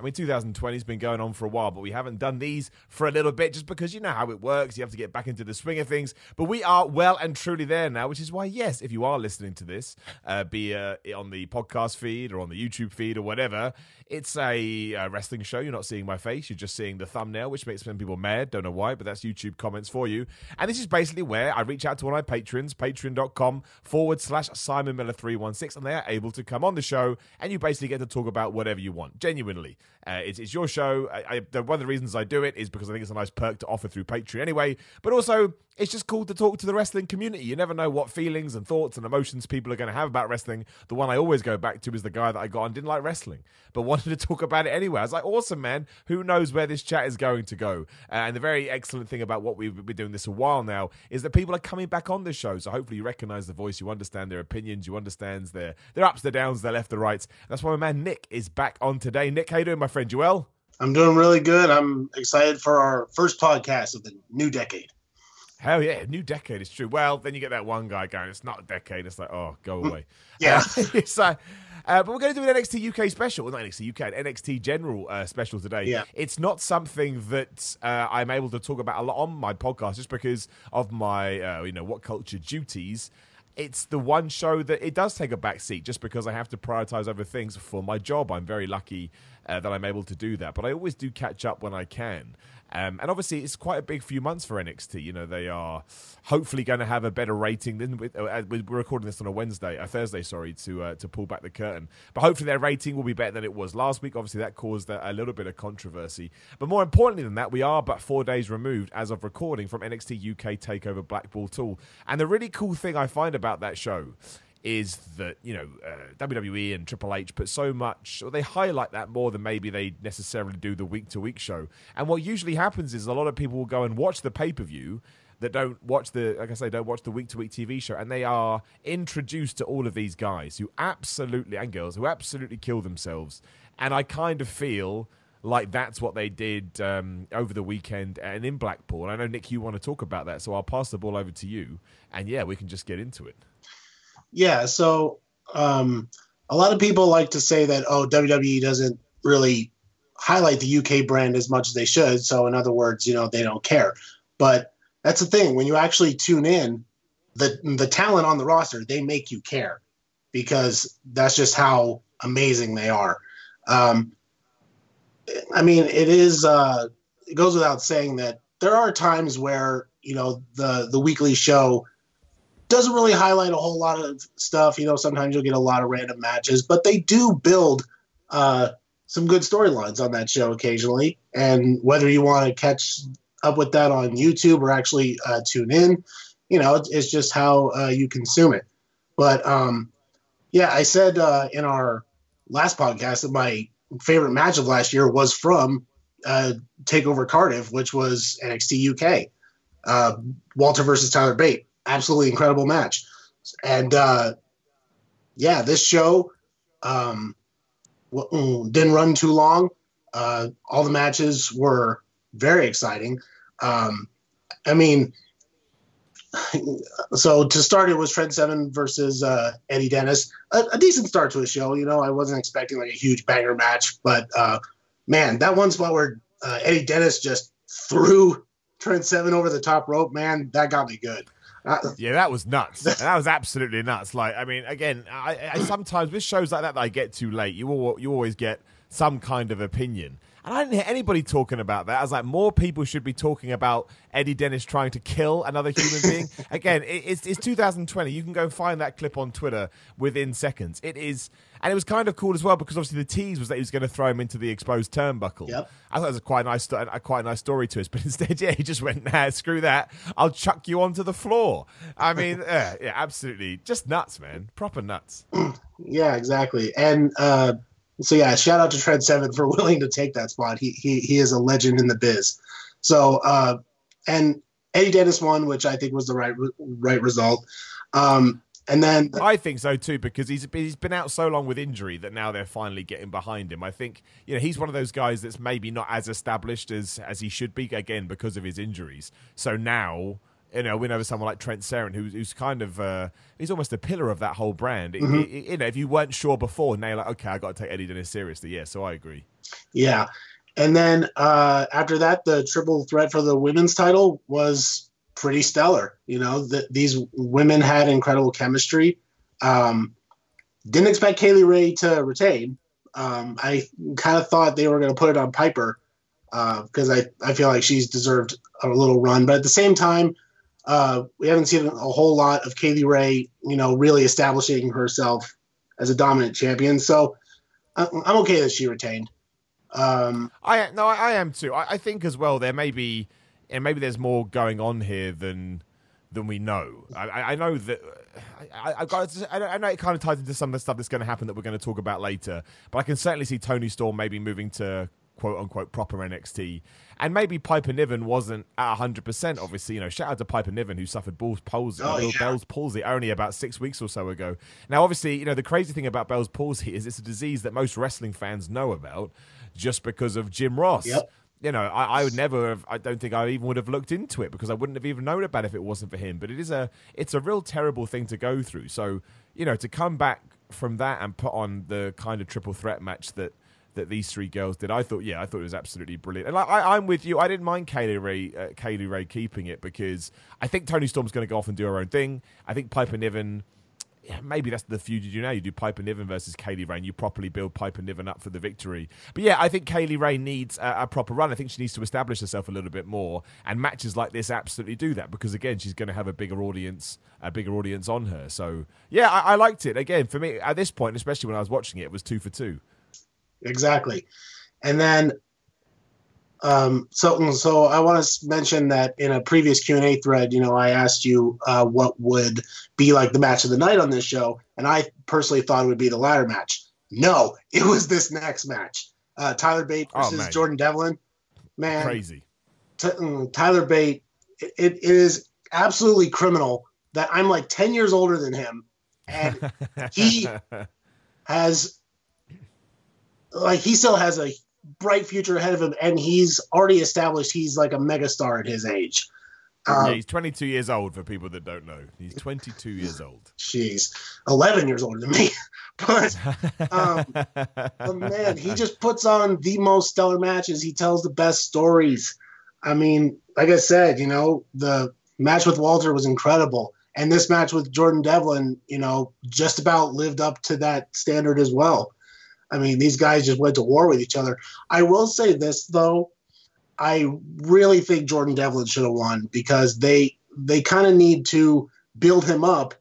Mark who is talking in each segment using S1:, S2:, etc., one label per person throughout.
S1: I mean, 2020 has been going on for a while, but we haven't done these for a little bit just because you know how it works. You have to get back into the swing of things. But we are well and truly there now, which is why, yes, if you are listening to this, uh, be uh, on the podcast feed or on the YouTube feed or whatever, it's a, a wrestling show. You're not seeing my face, you're just seeing the thumbnail, which makes some people mad. Don't know why, but that's YouTube comments for you. And this is basically where I reach out to one of my patrons, patreon.com forward slash Simon Miller 316 and they are able to come on the show, and you basically get to talk about whatever you want. Genuinely, uh, it's, it's your show. I, I, one of the reasons I do it is because I think it's a nice perk to offer through Patreon anyway. But also, it's just cool to talk to the wrestling community. You never know what feelings and thoughts and emotions people are going to have about wrestling. The one I always go back to is the guy that I got and didn't like wrestling, but wanted to talk about it anyway. I was like, awesome, man. Who knows where this chat is going to go? Uh, and the very excellent thing about what we've been doing this a while now is that people are coming back on the show. So hopefully you recognize the voice, you understand their opinions, you understand their their ups, their downs, their left, their rights. That's why my man Nick is back on today. Nick, how you doing, my friend Joel?
S2: I'm doing really good. I'm excited for our first podcast of the new decade.
S1: Hell yeah, new decade is true. Well, then you get that one guy going, it's not a decade. It's like, oh, go away.
S2: Yeah.
S1: Uh, it's like, uh, but we're going to do an NXT UK special, well, not NXT UK, an NXT General uh, special today.
S2: Yeah.
S1: It's not something that uh, I'm able to talk about a lot on my podcast just because of my, uh, you know, WhatCulture duties. It's the one show that it does take a back seat just because I have to prioritize other things for my job. I'm very lucky uh, that I'm able to do that, but I always do catch up when I can. Um, and obviously, it's quite a big few months for NXT. You know, they are hopefully going to have a better rating than with, uh, we're recording this on a Wednesday, a Thursday, sorry, to uh, to pull back the curtain. But hopefully, their rating will be better than it was last week. Obviously, that caused a, a little bit of controversy. But more importantly than that, we are but four days removed as of recording from NXT UK Takeover Blackpool Two. And the really cool thing I find about that show is that you know uh, WWE and Triple H put so much, or they highlight that more than maybe they necessarily do the week to week show. And what usually happens is a lot of people will go and watch the pay per view that don't watch the, like I say, don't watch the week to week TV show, and they are introduced to all of these guys who absolutely and girls who absolutely kill themselves. And I kind of feel like that's what they did um, over the weekend and in Blackpool. I know Nick, you want to talk about that, so I'll pass the ball over to you, and yeah, we can just get into it.
S2: Yeah. So um, a lot of people like to say that, oh, WWE doesn't really highlight the UK brand as much as they should. So, in other words, you know, they don't care. But that's the thing. When you actually tune in, the the talent on the roster, they make you care because that's just how amazing they are. Um, I mean, it is. Uh, it goes without saying that there are times where you know the the weekly show doesn't really highlight a whole lot of stuff. You know, sometimes you'll get a lot of random matches, but they do build uh, some good storylines on that show occasionally. And whether you want to catch up with that on YouTube or actually uh, tune in, you know, it's, it's just how uh, you consume it. But um, yeah, I said uh, in our last podcast that my favorite match of last year was from uh, Takeover Cardiff, which was NXT UK, uh, Walter versus Tyler Bate absolutely incredible match. And uh, yeah, this show um, mm, didn't run too long. Uh, all the matches were very exciting. Um, I mean, so to start, it was Trent Seven versus uh, Eddie Dennis. A, a, decent start to a show. You know, I wasn't expecting like a huge banger match, but uh, man, that one spot where uh, Eddie Dennis just threw Trent Seven over the top rope, man, that got me good.
S1: Uh, yeah, that was nuts. that was absolutely nuts. Like, I mean, again, I, I, sometimes with shows like that that I get too late, you all, you always get some kind of opinion. And I didn't hear anybody talking about that. I was like, more people should be talking about Eddie Dennis trying to kill another human being. Again, it, it's, it's 2020. You can go find that clip on Twitter within seconds. It is, and it was kind of cool as well because obviously the tease was that he was going to throw him into the exposed turnbuckle.
S2: Yep.
S1: I thought it was a quite nice, a quite a nice story to us, but instead, yeah, he just went, nah, screw that. I'll chuck you onto the floor. I mean, yeah, yeah, absolutely, just nuts, man, proper nuts.
S2: yeah, exactly, and. uh So yeah, shout out to Trent Seven for willing to take that spot. He he he is a legend in the biz. So uh, and Eddie Dennis won, which I think was the right right result. Um, and then
S1: I think so too because he's he's been out so long with injury that now they're finally getting behind him. I think you know he's one of those guys that's maybe not as established as as he should be again because of his injuries. So now you know win over someone like Trent Seven who's, who's kind of uh, he's almost a pillar of that whole brand. Mm-hmm. It, it, you know if you weren't sure before, now you're like okay, I got to take Eddie Dennis seriously. Yeah, so I agree.
S2: Yeah, and then uh, after that, the triple threat for the women's title was pretty stellar. You know, the, these women had incredible chemistry. Um, didn't expect Kay Lee Ray to retain. Um, I kind of thought they were going to put it on Piper because uh, I, I feel like she's deserved a little run. But at the same time, uh, we haven't seen a whole lot of Kay Lee Ray, you know, really establishing herself as a dominant champion. So I'm okay that she retained. Um,
S1: I no, I, I am too. I, I, think as well there may be and maybe there's more going on here than than we know. I, I know that I, I, got. I know it kind of ties into some of the stuff that's going to happen that we're going to talk about later. But I can certainly see Toni Storm maybe moving to quote unquote proper NXT, and maybe Piper Niven wasn't at hundred percent. Obviously, you know, shout out to Piper Niven who suffered Bell's palsy, oh, yeah. Bell's palsy only about six weeks or so ago. Now, obviously, you know, the crazy thing about Bell's palsy is it's a disease that most wrestling fans know about just because of Jim Ross.
S2: Yep
S1: you know, I, I, would never have. I don't think I even would have looked into it because I wouldn't have even known about it if it wasn't for him. But it is a, it's a real terrible thing to go through. So you know, to come back from that and put on the kind of triple threat match that that these three girls did, I thought, yeah, I thought it was absolutely brilliant. And I, am with you. I didn't mind Kay Lee Ray, uh, Kay Lee Ray keeping it because I think Toni Storm's going to go off and do her own thing. I think Piper Niven yeah, maybe that's the feud you do now. You do Piper Niven versus Kay Lee Ray, and you properly build Piper Niven up for the victory. But yeah, I think Kay Lee Ray needs a, a, proper run. I think she needs to establish herself a little bit more, and matches like this absolutely do that because again, she's going to have a bigger audience, a bigger audience on her. So yeah, I, I liked it. Again, for me at this point, especially when I was watching it, it was two for two.
S2: Exactly, and then um, so, so I want to mention that in a previous Q and A thread, you know, I asked you uh, what would be like the match of the night on this show, and I personally thought it would be the ladder match. No, it was this next match: uh, Tyler Bate oh, versus oh, Jordan Devlin. Man,
S1: crazy.
S2: T- mm, Tyler Bate. It, it is absolutely criminal that I'm like ten years older than him, and he has like he still has a bright future ahead of him, and he's already established he's like a megastar at his age.
S1: Um, yeah, he's 22 years old for people that don't know. He's 22 years old.
S2: Jeez, 11 years older than me. but, um, but man, he just puts on the most stellar matches. He tells the best stories. I mean, like I said, you know, the match with Walter was incredible. And this match with Jordan Devlin, you know, just about lived up to that standard as well. I mean, these guys just went to war with each other. I will say this though, I really think Jordan Devlin should have won because they they kind of need to build him up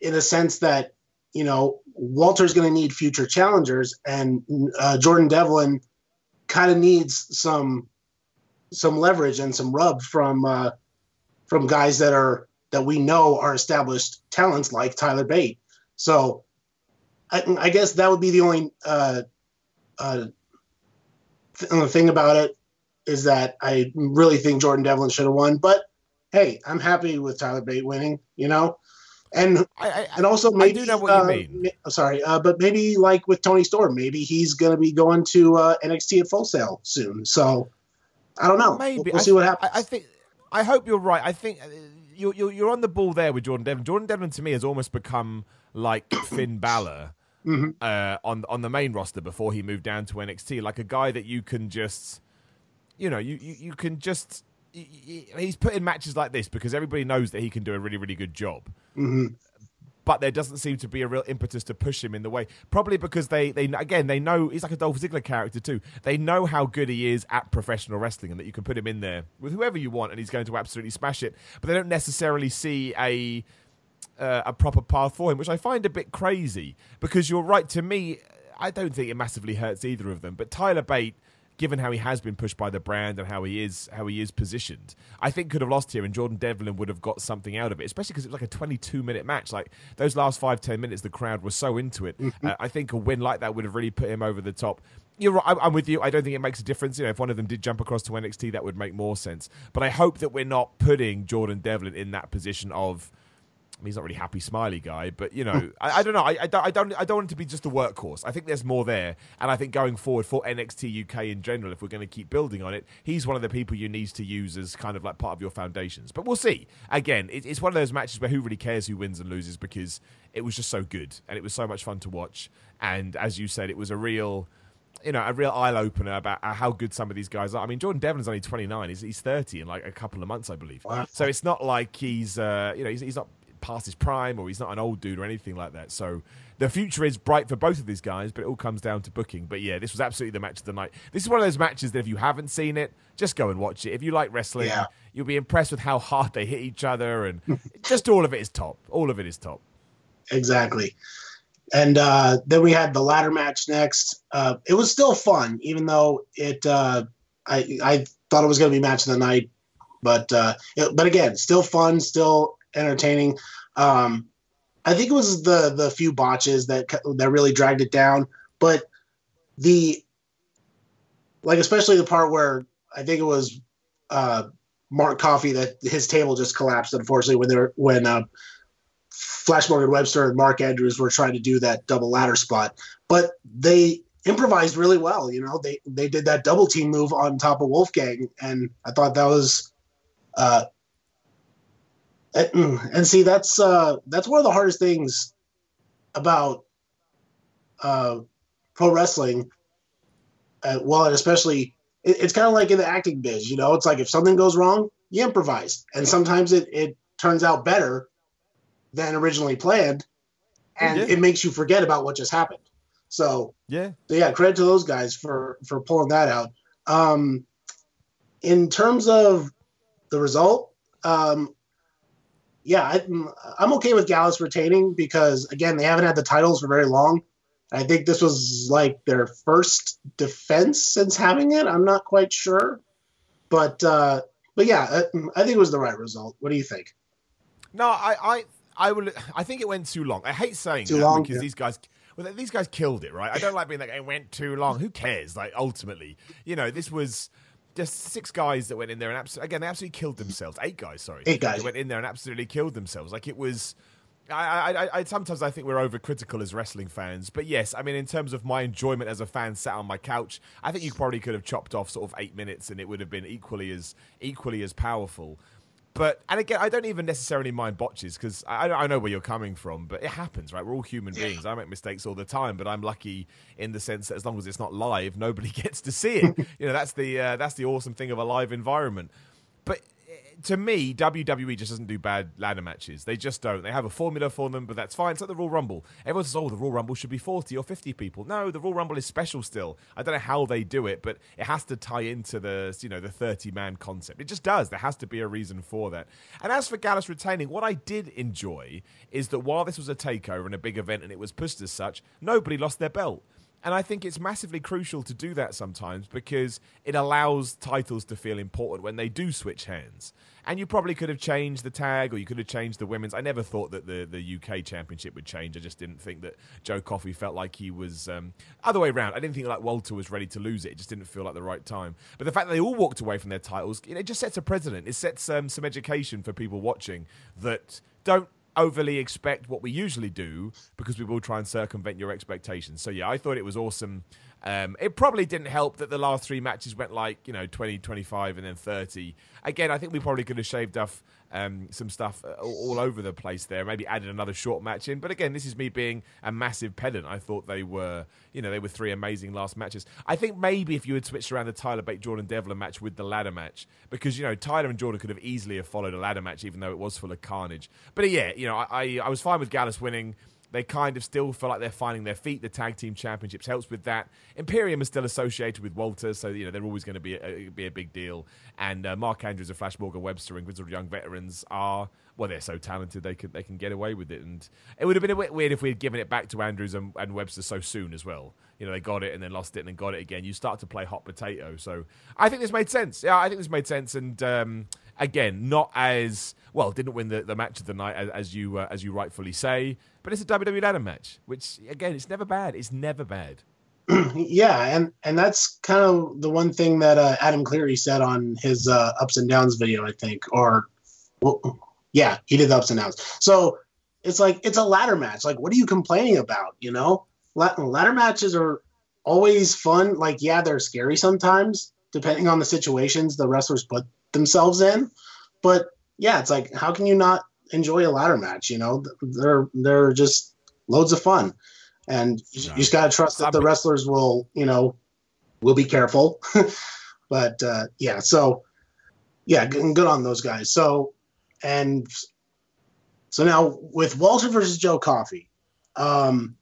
S2: in a sense that you know Walter's going to need future challengers, and uh, Jordan Devlin kind of needs some some leverage and some rub from uh, from guys that are that we know are established talents like Tyler Bate. So I, I guess that would be the only uh, uh, th- thing about it is that I really think Jordan Devlin should have won. But hey, I'm happy with Tyler Bate winning. You know, and I, I, and also maybe
S1: I do know what uh, you mean.
S2: sorry, uh, but maybe like with Toni Storm, maybe he's going to be going to uh, NXT at Full Sail soon. So I don't know. Maybe we'll, we'll see what happens.
S1: I, think. I hope you're right. I think uh, you're, you're you're on the ball there with Jordan Devlin. Jordan Devlin to me has almost become like Finn Balor mm-hmm. uh, on on the main roster before he moved down to NXT. Like a guy that you can just, you know, you you, you can just. He's put in matches like this because everybody knows that he can do a really, really good job.
S2: Mm-hmm
S1: but there doesn't seem to be a real impetus to push him in the way. Probably because they, they again, they know he's like a Dolph Ziggler character too. They know how good he is at professional wrestling and that you can put him in there with whoever you want and he's going to absolutely smash it. But they don't necessarily see a uh, a proper path for him, which I find a bit crazy because you're right. To me, I don't think it massively hurts either of them. But Tyler Bate given how he has been pushed by the brand and how he is how he is positioned. I think could have lost here, and Jordan Devlin would have got something out of it, especially because it was like a 22 minute match. Like those last five ten minutes, the crowd was so into it.
S2: Mm-hmm.
S1: Uh, I think a win like that would have really put him over the top. You're right. I'm with you. I don't think it makes a difference. You know, if one of them did jump across to NXT, that would make more sense. But I hope that we're not putting Jordan Devlin in that position of he's not really happy, smiley guy, but you know, I, I, don't know. I, I, don't, I don't. I don't want it to be just a workhorse. I think there's more there, and I think going forward for NXT UK in general, if we're going to keep building on it, he's one of the people you need to use as kind of like part of your foundations. But we'll see. Again, it, it's one of those matches where who really cares who wins and loses because it was just so good and it was so much fun to watch. And as you said, it was a real you know, a real eye opener about how good some of these guys are. I mean, Jordan Devlin's only 29. He's, he's 30 in like a couple of months, I believe.
S2: Wow.
S1: So it's not like he's, uh, you know, he's, he's not past his prime or he's not an old dude or anything like that. So the future is bright for both of these guys, but it all comes down to booking. But yeah, this was absolutely the match of the night. This is one of those matches that if you haven't seen it, just go and watch it. If you like wrestling,
S2: Yeah.
S1: you'll be impressed with how hard they hit each other and just all of it is top. All of it is top.
S2: exactly. And uh, then we had the ladder match next. Uh, it was still fun, even though it. Uh, I I thought it was going to be match of the night, but uh, it, but again, still fun, still entertaining. Um, I think it was the the few botches that that really dragged it down, but the like especially the part where I think it was uh, Mark Coffey that his table just collapsed. Unfortunately, when they're when uh, Flash Morgan Webster and Mark Andrews were trying to do that double ladder spot, but they improvised really well. You know, they they did that double team move on top of Wolfgang, and I thought that was. Uh, and, and see, that's uh, that's one of the hardest things about uh, pro wrestling. Uh, well, and especially it, it's kind of like in the acting biz. You know, it's like if something goes wrong, you improvise, and sometimes it it turns out better than originally planned, and
S1: Yeah.
S2: it makes you forget about what just happened. So,
S1: Yeah.
S2: so yeah, credit to those guys for for pulling that out. Um, in terms of the result, um, yeah, I, I'm okay with Gallus retaining because again, they haven't had the titles for very long. I think this was like their first defense since having it. I'm not quite sure, but uh, but yeah, I, I think it was the right result. What do you think?
S1: No, I, I, I will. I think it went too long. I hate saying
S2: Too
S1: that
S2: long,
S1: because
S2: yeah.
S1: these guys, well, these guys killed it, right? I don't like being like it went too long. Who cares? Like ultimately, you know, this was just six guys that went in there and absolutely, again, they absolutely killed themselves. Eight guys, sorry,
S2: Eight guys.
S1: They went in there and absolutely killed themselves. Like it was. I, I, I, I sometimes I think we're overcritical as wrestling fans, but yes, I mean in terms of my enjoyment as a fan, sat on my couch, I think you probably could have chopped off sort of eight minutes, and it would have been equally as equally as powerful. But and again, I don't even necessarily mind botches because I, I know where you're coming from, but it happens, right? We're all human beings. I make mistakes all the time, but I'm lucky in the sense that as long as it's not live, nobody gets to see it. you know, that's the uh, that's the awesome thing of a live environment. To me, WWE just doesn't do bad ladder matches. They just don't. They have a formula for them, but that's fine. It's like the Royal Rumble. Everyone says, oh, the Royal Rumble should be 40 or 50 people. No, the Royal Rumble is special still. I don't know how they do it, but it has to tie into the, you know, the 30 man concept. It just does. There has to be a reason for that. And as for Gallus retaining, what I did enjoy is that while this was a takeover and a big event and it was pushed as such, nobody lost their belt. And I think it's massively crucial to do that sometimes because it allows titles to feel important when they do switch hands. And you probably could have changed the tag or you could have changed the women's. I never thought that the, the UK championship would change. I just didn't think that Joe Coffey felt like he was. Um, other way around, I didn't think like Walter was ready to lose it. It just didn't feel like the right time. But the fact that they all walked away from their titles, it just sets a precedent. It sets um, some education for people watching that don't overly expect what we usually do because we will try and circumvent your expectations. So yeah, I thought it was awesome. Um, it probably didn't help that the last three matches went like you know 20, 25, and then 30. Again, I think we probably could have shaved off um, some stuff uh, all, over the place there. Maybe added another short match in. But again, this is me being a massive pedant. I thought they were you know they were three amazing last matches. I think maybe if you had switched around the Tyler Bate Jordan Devlin match with the ladder match because you know Tyler and Jordan could have easily have followed a ladder match even though it was full of carnage. But uh, yeah, you know I I, I was fine with Gallus winning. They kind of still feel like they're finding their feet. The tag team championships helps with that. Imperium is still associated with Walter, so you know they're always going to be a, be a big deal. And uh, Mark Andrews and Flash Morgan Webster and Grizzled Young Veterans are well, they're so talented they can they can get away with it. And it would have been a bit weird if we had given it back to Andrews and, and Webster so soon as well. You know, they got it and then lost it and then got it again. You start to play hot potato. So I think this made sense. Yeah, I think this made sense. And um, again, not as well. Didn't win the, the match of the night as, as you uh, as you rightfully say, but it's a WWE ladder match, which again, it's never bad. It's never bad.
S2: yeah, and and that's kind of the one thing that uh, Adam Cleary said on his uh, ups and downs video, I think, or well, yeah, he did the ups and downs. So it's like it's a ladder match. Like, what are you complaining about? You know, ladder matches are always fun. Like, yeah, they're scary sometimes, depending on the situations the wrestlers put themselves in. But yeah, it's like, how can you not enjoy a ladder match? You know, they're they're just loads of fun, and you, just gotta trust that the wrestlers will, you know, will be careful. but uh, yeah, so yeah, good on those guys. So and so now with Walter versus Joe Coffey, um,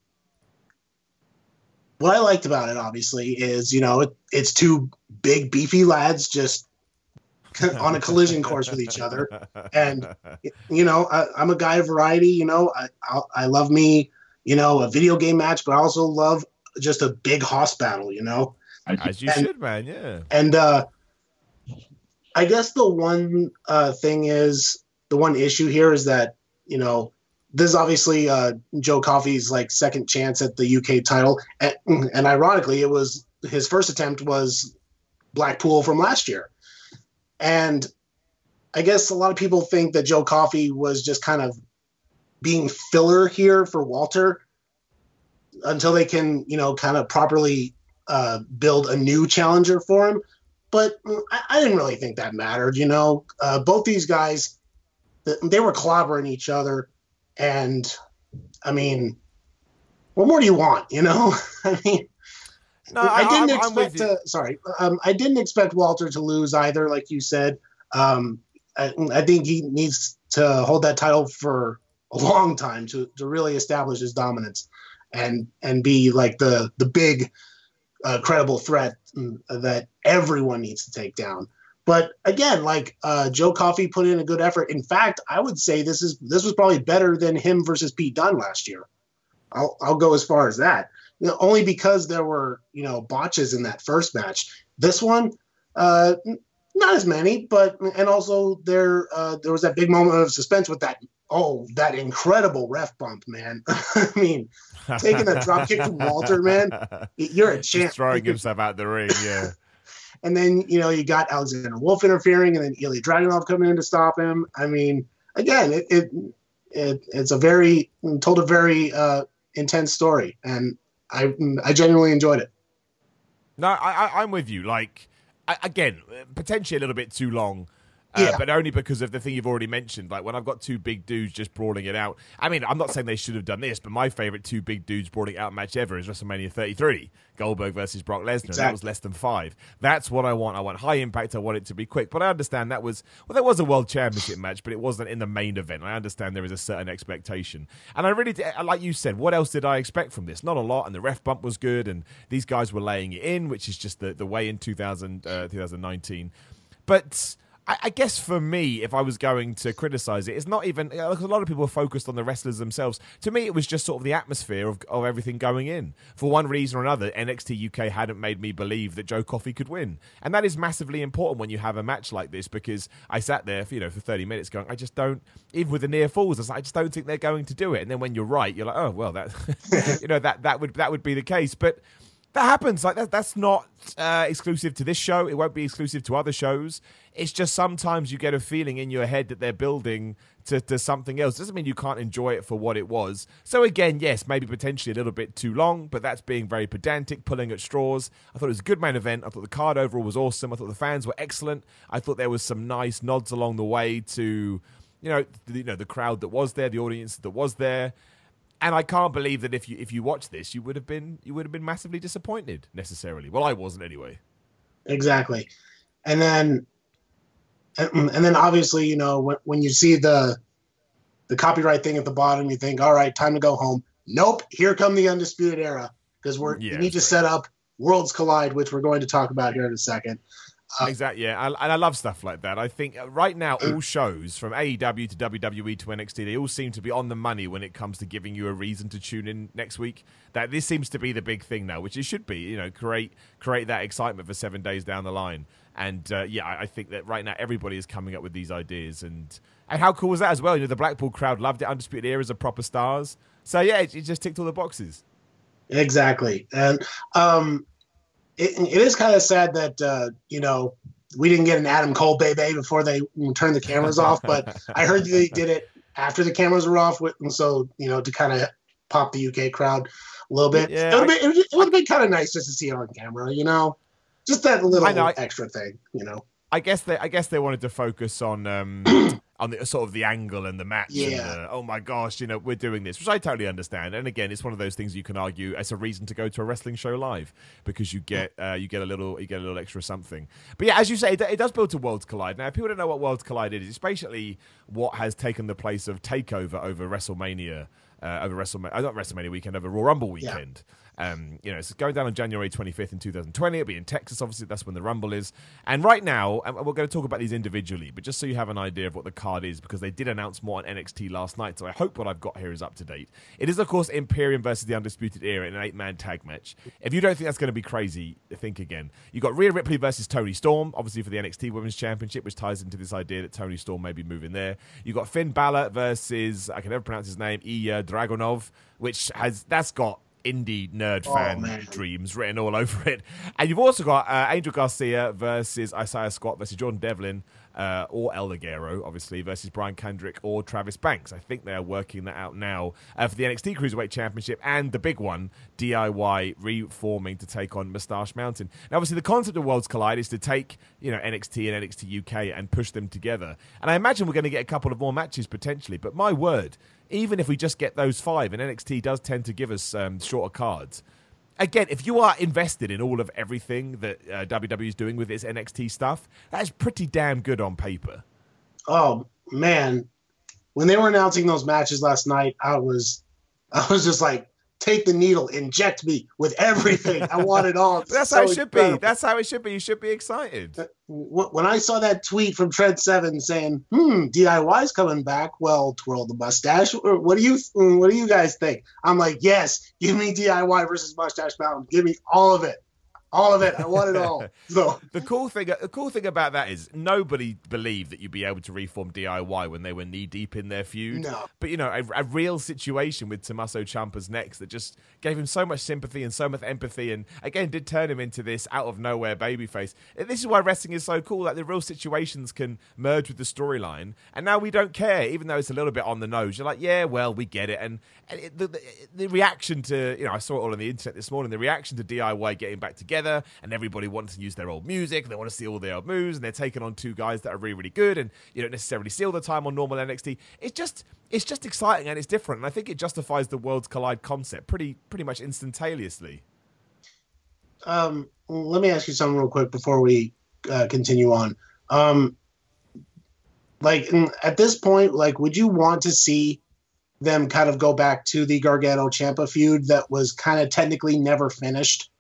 S2: what I liked about it obviously is you know it, it's two big beefy lads just on a collision course with each other, and you know I, am a guy of variety. You know I, I, I love me you know a video game match, but I also love just a big hoss battle. You know,
S1: as you and, should, man. Yeah,
S2: and uh, I guess the one uh, thing is the one issue here is that you know this is obviously uh, Joe Coffey's like second chance at the UK title, and, and, ironically, it was his first attempt was Blackpool from last year, and I guess a lot of people think that Joe Coffey was just kind of being filler here for Walter until they can you know kind of properly uh, build a new challenger for him. But I, I didn't really think that mattered. You know, uh, both these guys they were clobbering each other, and I mean, what more do you want? You know, I mean. No, I, I didn't I'm, expect to. Sorry, um, I didn't expect Walter to lose either. Like you said, um, I, I, think he needs to hold that title for a long time to, to really establish his dominance and and be like the the big uh, credible threat that everyone needs to take down. But again, like uh, Joe Coffey put in a good effort. In fact, I would say this is this was probably better than him versus Pete Dunne last year. I'll I'll go as far as that. You know, only because there were you know botches in that first match. This one, uh, not as many, but and also there uh, there was that big moment of suspense with that oh that incredible ref bump, man. I mean, taking a drop kick from Walter, man, you're a champ.
S1: Just throwing himself out the ring, yeah.
S2: And then, you know, you got Alexander Wolf interfering and then Ilya Dragunov coming in to stop him. I mean, again, it, it, it it's a very, told a very uh, intense story. And I, I genuinely enjoyed it.
S1: No, I, I'm with you. Like, again, potentially a little bit too long uh, yeah. but only because of the thing you've already mentioned. Like when I've got two big dudes just brawling it out. I mean, I'm not saying they should have done this, but my favorite two big dudes brawling out match ever is WrestleMania 33, Goldberg versus Brock Lesnar. Exactly. That was less than five. That's what I want. I want high impact. I want it to be quick. But I understand that was well, that was a world championship match, but it wasn't in the main event. I understand there is a certain expectation, and I really, like you said, what else did I expect from this? Not a lot. And the ref bump was good, and these guys were laying it in, which is just the the way in 2000 uh, 2019. But I, I, guess for me, if I was going to criticize it, it's not even. Uh, a lot of people are focused on the wrestlers themselves. To me, it was just sort of the atmosphere of, of everything going in. For one reason or another, NXT UK hadn't made me believe that Joe Coffey could win, and that is massively important when you have a match like this. Because I sat there, for, you know, for thirty minutes going, I just don't. Even with the near falls, I just don't think they're going to do it. And then when you're right, you're like, oh well, that you know that that would that would be the case, but that happens. Like that, that's not uh, exclusive to this show. It won't be exclusive to other shows. It's just sometimes you get a feeling in your head that they're building to, to something else. Doesn't mean you can't enjoy it for what it was. So again, yes, maybe potentially a little bit too long, but that's being very pedantic, pulling at straws. I thought it was a good main event. I thought the card overall was awesome. I thought the fans were excellent. I thought there was some nice nods along the way to, you know, the, you know the crowd that was there, the audience that was there and I can't believe that if you if you watch this, you would have been you would have been massively disappointed necessarily. Well, I wasn't anyway.
S2: Exactly, and then and, then obviously you know when when you see the the copyright thing at the bottom, you think, all right, time to go home. nope, here come the undisputed era because we're
S1: Yeah,
S2: we need to
S1: that's
S2: set up Worlds Collide, which we're going to talk about here in a second. Uh,
S1: exactly, yeah, and I love stuff like that. I think uh, right now all shows from AEW to WWE to NXT, they all seem to be on the money when it comes to giving you a reason to tune in next week. That this seems to be the big thing now, which it should be. You know, create create that excitement for seven days down the line. And uh, yeah, I I think that right now everybody is coming up with these ideas, and and how cool was that as well? You know, the Blackpool crowd loved it. Undisputed Era's are proper stars. So yeah, it, it just ticked all the boxes.
S2: Exactly, and um, it, it is kind of sad that uh, you know we didn't get an Adam Cole baby before they turned the cameras off. But I heard they did it after the cameras were off, with, and so you know to kind of pop the UK crowd a little bit.
S1: Yeah,
S2: it would have been, been kind of nice just to see it on camera, you know, just that little
S1: I know, I-
S2: extra thing, you know.
S1: I guess they I guess they wanted to focus on um on the sort of the angle and the match. And the, oh my gosh, you know we're doing this, which I totally understand. And again, it's one of those things you can argue as a reason to go to a wrestling show live because you get uh, you get a little you get a little extra something. But yeah, as you say, it, it does build to Worlds Collide. Now, if people don't know what Worlds Collide is, it's basically what has taken the place of Takeover over WrestleMania. Uh, over WrestleMania, uh, not WrestleMania weekend, over Royal Rumble
S2: Yeah.
S1: Um, you know, it's going down on January 25th in 2020. It'll be in Texas, obviously. That's when the Rumble is. And right now, and we're going to talk about these individually, but just so you have an idea of what the card is, because they did announce more on NXT last night. So I hope what I've got here is up to date. It is, of course, Imperium versus the Undisputed Era in an eight man tag match. If you don't think that's going to be crazy, think again. You've got Rhea Ripley versus Toni Storm, obviously for the NXT Women's Championship, which ties into this idea that Toni Storm may be moving there. You've got Finn Balor versus, I can never pronounce his name, Ilya Dragunov, which has, that's got indie nerd
S2: Oh,
S1: fan
S2: man.
S1: dreams written all over it. And you've also got uh, Angel Garza versus Isaiah Scott versus Jordan Devlin uh, or El Ligero, obviously, versus Brian Kendrick or Travis Banks. I think they are working that out now uh, for the NXT Cruiserweight Championship and the big one, DIY reforming to take on Moustache Mountain. Now, obviously, the concept of Worlds Collide is to take you know NXT and NXT UK and push them together. And I imagine we're going to get a couple of more matches potentially. But my word, even if we just get those five, and NXT does tend to give us um, shorter cards. Again, if you are invested in all of everything that uh, WWE is doing with its NXT stuff, that is pretty damn good on paper.
S2: Oh man, when they were announcing those matches last night, I was, I was just like, take the needle, inject me with everything. I want it all.
S1: That's
S2: So
S1: how it should
S2: incredible.
S1: be. That's how it should be. You should be excited.
S2: When I saw that tweet from Trent Seven saying, "Hmm, DIY's coming back," well, twirl the mustache. What do you What do you guys think? I'm like, yes, give me DIY versus Mustache Mountain. Give me all of it, all of it. I want it all. So
S1: The cool thing, the cool thing about that is nobody believed that you'd be able to reform DIY when they were knee deep in their feud.
S2: No.
S1: But you know, a, a real situation with Tommaso Ciampa's next that just gave him so much sympathy and so much empathy, and again did turn him into this out of nowhere babyface. Uh, this is why wrestling is so cool. Like the real situations can merge with the storyline, and now we don't care, even though it's a little bit on the nose. You're like, yeah, well, we get it, and, and it, the, the the reaction to you know, I saw it all on the internet this morning. The reaction to DIY getting back together, and everybody wants to use their old music, and they want to see all their old moves, and they're taking on two guys that are really, really good, and you don't necessarily see all the time on normal NXT. It's just, it's just exciting and it's different, and I think it justifies the worlds collide concept pretty, pretty much instantaneously.
S2: um, let me ask you something real quick before we uh, continue on. Um, like at this point, like, would you want to see them kind of go back to the Gargano Ciampa feud that was kind of technically never finished?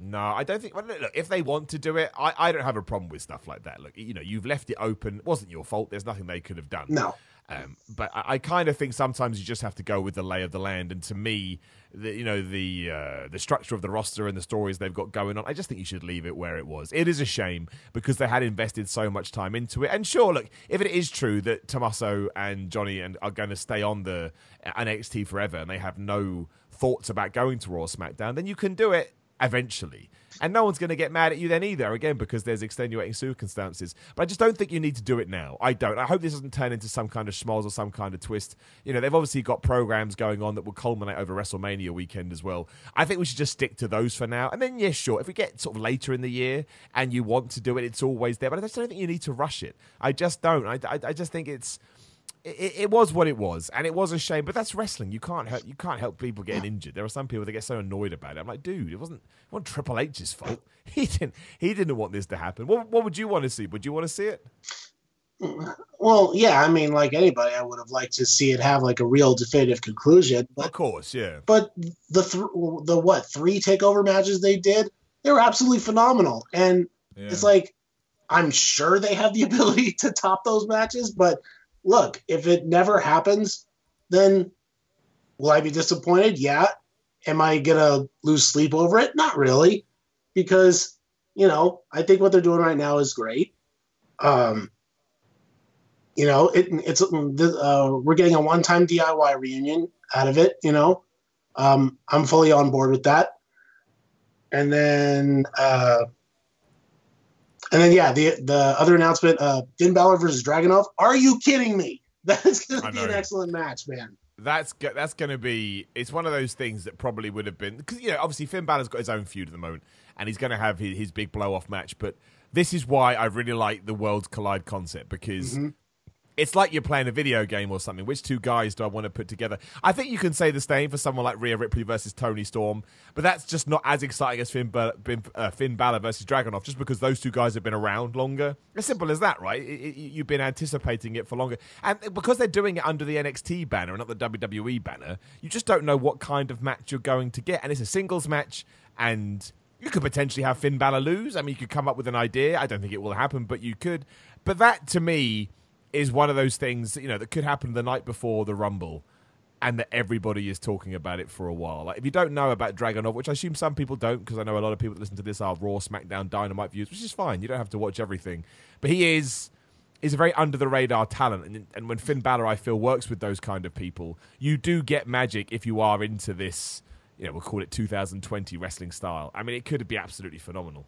S1: No, I don't think. Well, look, if they want to do it, I, I don't have a problem with stuff like that. Look, you know, you've left it open. It wasn't your fault. There's nothing they could have done.
S2: No.
S1: Um, but I, I kind of think sometimes you just have to go with the lay of the land. And to me, the, you know, the uh, the structure of the roster and the stories they've got going on, I just think you should leave it where it was. It is a shame because they had invested so much time into it. And sure, look, if it is true that Tommaso and Johnny and are going to stay on the NXT forever and they have no thoughts about going to Raw SmackDown, then you can do it eventually. And no one's going to get mad at you then either, again, because there's extenuating circumstances. But I just don't think you need to do it now. I don't. I hope this doesn't turn into some kind of schmoz or some kind of twist. You know, they've obviously got programs going on that will culminate over WrestleMania weekend as well. I think we should just stick to those for now. And then, yeah, sure, if we get sort of later in the year and you want to do it, it's always there. But I just don't think you need to rush it. I just don't. I, I, I just think it's it, it was what it was, and it was a shame. But that's wrestling. You can't help you can't help people getting injured. There are some people that get so annoyed about it. I'm like, dude, it wasn't it wasn't Triple H's fault. He didn't he didn't want this to happen. What what would you want to see? Would you want to see it?
S2: well, yeah, I mean, like anybody, I would have liked to see it have like a real definitive conclusion. But,
S1: of course, yeah.
S2: But the th- the what three takeover matches they did, they were absolutely phenomenal, and yeah. it's like I'm sure they have the ability to top those matches. But look, if it never happens, then will I be disappointed? Yeah. Am I gonna lose sleep over it? Not really, because you know I think what they're doing right now is great. Um, you know, it, it's uh, we're getting a one-time DIY reunion out of it. You know, um, I'm fully on board with that. And then, uh, and then, yeah, the the other announcement: uh, Finn Balor versus Dragunov. Are you kidding me? That's going to be an excellent match, man.
S1: That's that's going to be. It's one of those things that probably would have been because you know obviously Finn Balor's got his own feud at the moment, and he's going to have his, his big blow off match. But this is why I really like the Worlds Collide concept because mm-hmm it's like you're playing a video game or something. Which two guys do I want to put together? I think you can say the same for someone like Rhea Ripley versus Toni Storm, but that's just not as exciting as Finn, uh, Finn Balor versus Dragunov, just because those two guys have been around longer. As simple as that, right? It, it, you've been anticipating it for longer, and because they're doing it under the NXT banner and not the WWE banner, you just don't know what kind of match you're going to get, and it's a singles match, and you could potentially have Finn Balor lose. I mean, you could come up with an idea. I don't think it will happen, but you could. But that to me is one of those things you know that could happen the night before the Rumble, and that everybody is talking about it for a while. Like if you don't know about Dragunov, which I assume some people don't, because I know a lot of people that listen to this are Raw, SmackDown, Dynamite views, which is fine. You don't have to watch everything, but he is is a very under the radar talent, and, and when Finn Balor, I feel, works with those kind of people, you do get magic if you are into this. You know, we'll call it 2020 wrestling style. I mean, it could be absolutely phenomenal.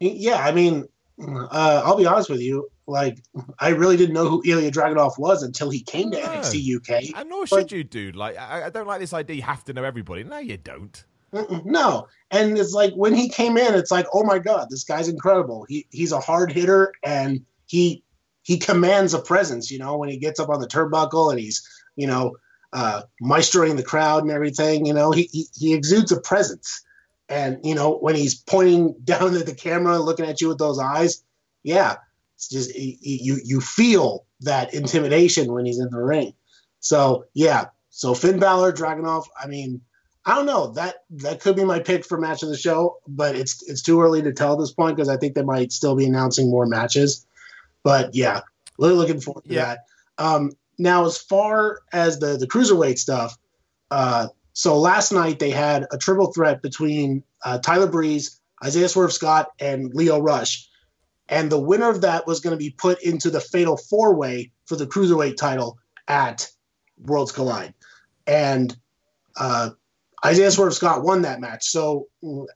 S2: Yeah, I mean, uh, I'll be honest with you. Like, I really didn't know who Ilya Dragunov was until he came to no. NXT UK.
S1: And nor should you, dude. Like, I, I, don't like this idea. You have to know everybody. No, you don't.
S2: No, and it's like when he came in, it's like, oh my god, this guy's incredible. He he's a hard hitter, and he he commands a presence. You know, when he gets up on the turnbuckle and he's you know uh, maestroing the crowd and everything. You know, he, he he exudes a presence. And you know, when he's pointing down at the camera, looking at you with those eyes, yeah, it's just you you feel that intimidation when he's in the ring. So yeah, so Finn Balor, Dragunov. I mean, I don't know that that could be my pick for match of the show, but it's it's too early to tell at this point because I think they might still be announcing more matches. But yeah, really looking forward to yeah. that. Um, now, as far as the the cruiserweight stuff, uh, so last night they had a triple threat between uh, Tyler Breeze, Isaiah Swerve Scott, and Lio Rush. And the winner of that was going to be put into the fatal four way for the cruiserweight title at Worlds Collide. And uh, Isaiah Swerve Scott won that match. So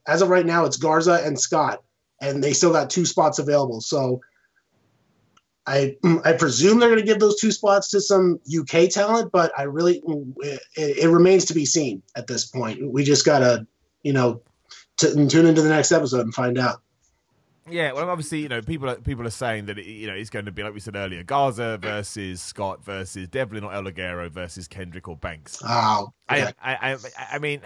S2: as of right now, it's Garza and Scott, and they still got two spots available. So I mm, I presume they're going to give those two spots to some UK talent, but I really it, it remains to be seen at this point. We just got to you know t- tune into the next episode and find out.
S1: Yeah, well, obviously, you know, people are, people are saying that you know it's going to be like we said earlier, Garza versus Scott versus Devlin or El Ligero versus Kendrick or Banks.
S2: Oh.
S1: I, I, I, I mean,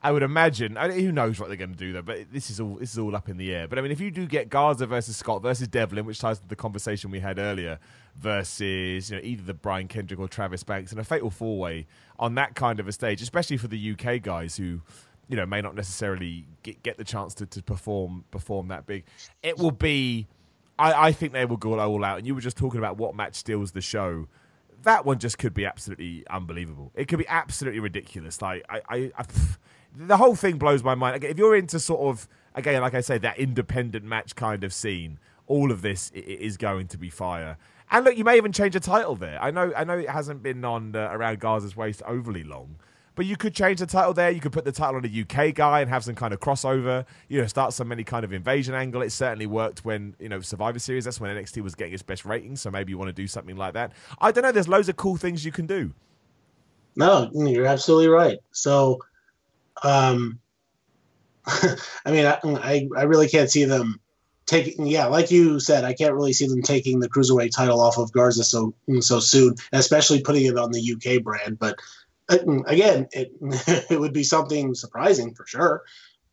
S1: I would imagine. I who knows what they're going to do there, but this is all this is all up in the air. But I mean, if you do get Garza versus Scott versus Devlin, which ties to the conversation we had earlier, versus you know either the Brian Kendrick or Travis Banks in a fatal four way on that kind of a stage, especially for the UK guys who you know may not necessarily get, get the chance to, to perform perform that big, it will be. I, I think they will go all out. And you were just talking about what match steals the show that one just could be absolutely unbelievable. It could be absolutely ridiculous. Like I, I, I the whole thing blows my mind. If you're into sort of again, like I say, that independent match kind of scene, all of this is going to be fire. And look, you may even change a title there. I know, I know, it hasn't been on uh, around Garza's waist overly long, but you could change the title there. You could put the title on a UK guy and have some kind of crossover. You know, start some any kind of invasion angle. It certainly worked when you know Survivor Series. That's when NXT was getting its best ratings. So maybe you want to do something like that. I don't know. There's loads of cool things you can do.
S2: No, you're absolutely right. So um, I mean, I, I really can't see them taking. Yeah, like you said, I can't really see them taking the cruiserweight title off of Garza so so soon, especially putting it on the UK brand. But uh, again, it it would be something surprising for sure.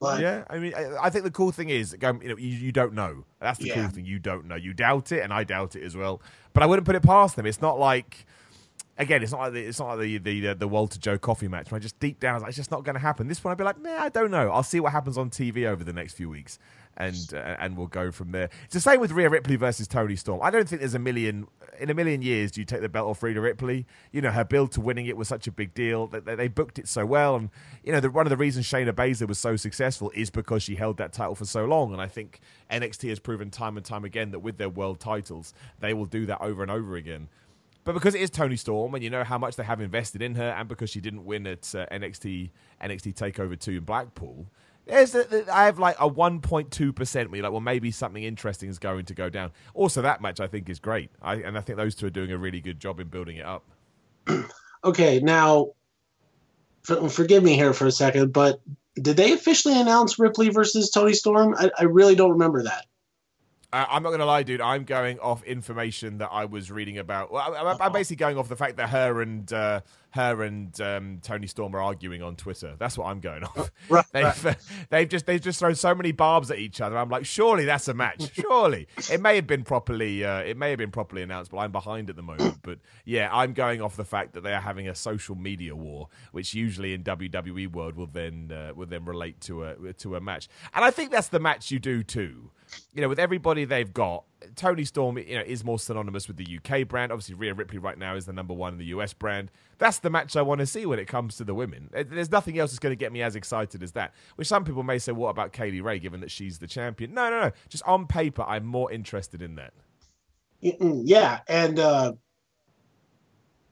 S2: But
S1: yeah, I mean, I, I think the cool thing is, um, you know, you, you don't know. That's the
S2: Yeah.
S1: cool thing. You don't know. You doubt it, and I doubt it as well. But I wouldn't put it past them. It's not like, again, it's not like the, it's not like the the the Walter Joe Coffey match. Where I just deep down, I was like, it's just not going to happen. This one, I'd be like, nah, I don't know. I'll see what happens on TV over the next few weeks, and uh, and we'll go from there. It's the same with Rhea Ripley versus Toni Storm. I don't think there's a million in a million years do you take the belt off Rhea Ripley. You know, her build to winning it was such a big deal. They, they, they booked it so well, and you know, the, one of the reasons Shayna Baszler was so successful is because she held that title for so long. And I think NXT has proven time and time again that with their world titles, they will do that over and over again. But because it is Toni Storm, and you know how much they have invested in her, and because she didn't win at uh, NXT NXT Takeover Two in Blackpool, there's a, I have like a 1.2 percent. Me like, well, maybe something interesting is going to go down. Also, that match I think is great, I, and I think those two are doing a really good job in building it up.
S2: okay, now for, forgive me here for a second, but did they officially announce Ripley versus Toni Storm? I, I really don't remember that.
S1: Uh, I'm not going to lie, dude. I'm going off information that I was reading about. Well, I, I'm, I'm basically going off the fact that her and uh, her and um, Toni Storm are arguing on Twitter. That's what I'm going off.
S2: Right,
S1: They've, uh, they've just they've just thrown so many barbs at each other. I'm like, surely that's a match. Surely it may have been properly uh, it may have been properly announced, but I'm behind at the moment. But yeah, I'm going off the fact that they are having a social media war, which usually in WWE world will then uh, will then relate to a to a match. And I think that's the match you do too you know, with everybody they've got, Toni Storm, you know, is more synonymous with the UK brand. Obviously, Rhea Ripley right now is the number one in the US brand. That's the match I want to see when it comes to the women. There's nothing else that's going to get me as excited as that. Which some people may say, what about Kay Lee Ray, given that she's the champion? No, no, no. Just on paper, I'm more interested in that.
S2: Yeah, and uh,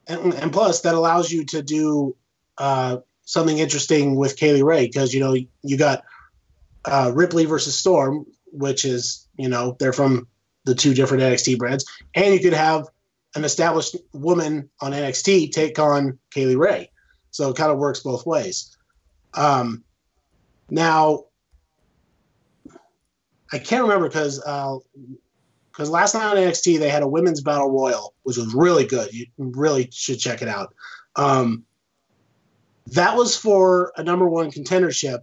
S2: and, and plus that allows you to do uh, something interesting with Kay Lee Ray because you know you got uh, Ripley versus Storm, which is you know they're from the two different NXT brands, and you could have an established woman on NXT take on Kay Lee Ray, so it kind of works both ways. Um, now, I can't remember because uh, because last night on NXT they had a women's battle royal, which was really good. You really should check it out. Um, that was for a number one contendership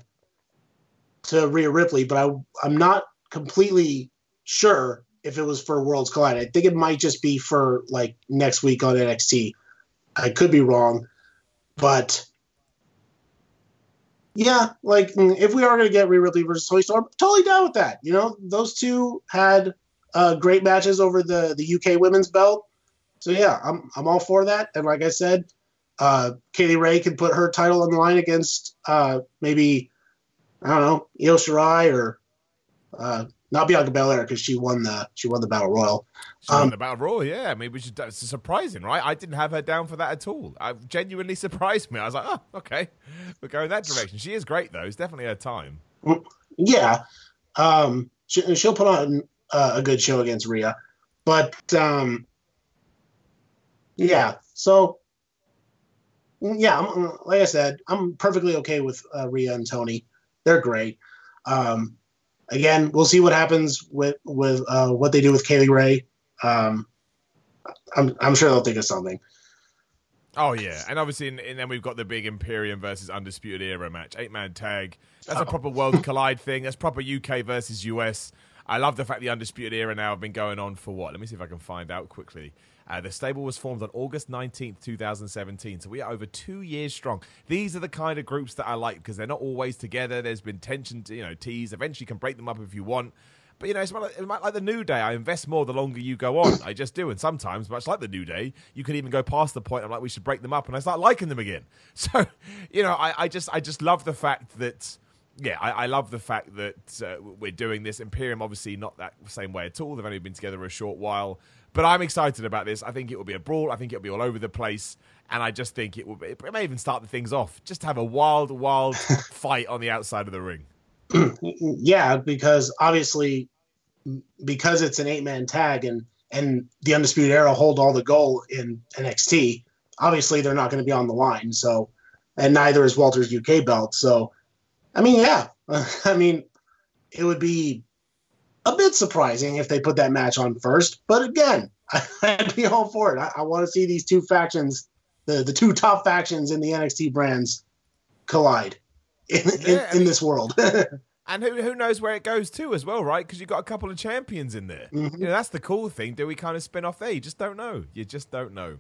S2: to Rhea Ripley, but I I'm not completely sure if it was for Worlds Collide. I think it might just be for like next week on NXT. I could be wrong, but yeah, like mm, if we are going to get Rhea Ripley versus Toni Storm, totally down with that. You know, those two had uh, great matches over the the UK women's belt. So yeah, I'm I'm all for that. And like I said, uh, Katie Ray can put her title on the line against uh, maybe I don't know Io Shirai or uh, not Bianca Belair because she won the she won the battle royal.
S1: She won
S2: Um,
S1: the Battle Royal, yeah. I mean, which is surprising, right? I didn't have her down for that at all. I genuinely surprised me. I was like, oh, okay, we're going that direction. She is great, though. It's definitely her time.
S2: Yeah, um, she, she'll put on uh, a good show against Rhea, but um, yeah. So yeah, I'm, like I said, I'm perfectly okay with uh, Rhea and Toni. They're great. Um, again, we'll see what happens with with uh, what they do with Kay Lee Ray. Um, I'm I'm sure they'll think of something.
S1: Oh yeah, and obviously, and, and then we've got the big Imperium versus Undisputed Era match, eight man tag. That's a proper World Collide thing. That's proper UK versus US. I love the fact the Undisputed Era now have been going on for what? Let me see if I can find out quickly. Uh, the stable was formed on August 19th, 2017. So we are over two years strong. These are the kind of groups that I like because they're not always together. There's been tension, to, you know, tease. Eventually, you can break them up if you want. But you know, it's like, like the New Day. I invest more the longer you go on. I just do, and sometimes, much like the New Day, you can even go past the point. I'm like, we should break them up, and I start liking them again. So, you know, I, I just, I just love the fact that, yeah, I, I love the fact that uh, we're doing this. Imperium, obviously, not that same way at all. They've only been together a short while, but I'm excited about this. I think it will be a brawl. I think it'll be all over the place, and I just think it will. Be, it may even start the things off. Just have a wild, wild fight on the outside of the ring.
S2: yeah, because obviously, because it's an eight man tag and and the Undisputed Era hold all the goal in NXT, obviously they're not going to be on the line. So, and neither is Walter's UK belt. So, I mean, yeah, I mean, it would be a bit surprising if they put that match on first. But again, I'd be all for it. I, I want to see these two factions, the the two top factions in the NXT brands, collide in,
S1: Yeah, I
S2: in, in
S1: mean-
S2: this world.
S1: And who who knows where it goes to as well, right? Because you've got a couple of champions in there.
S2: Mhm.
S1: You know, that's the cool thing. Do we kind of spin off there? You just don't know. You just don't know.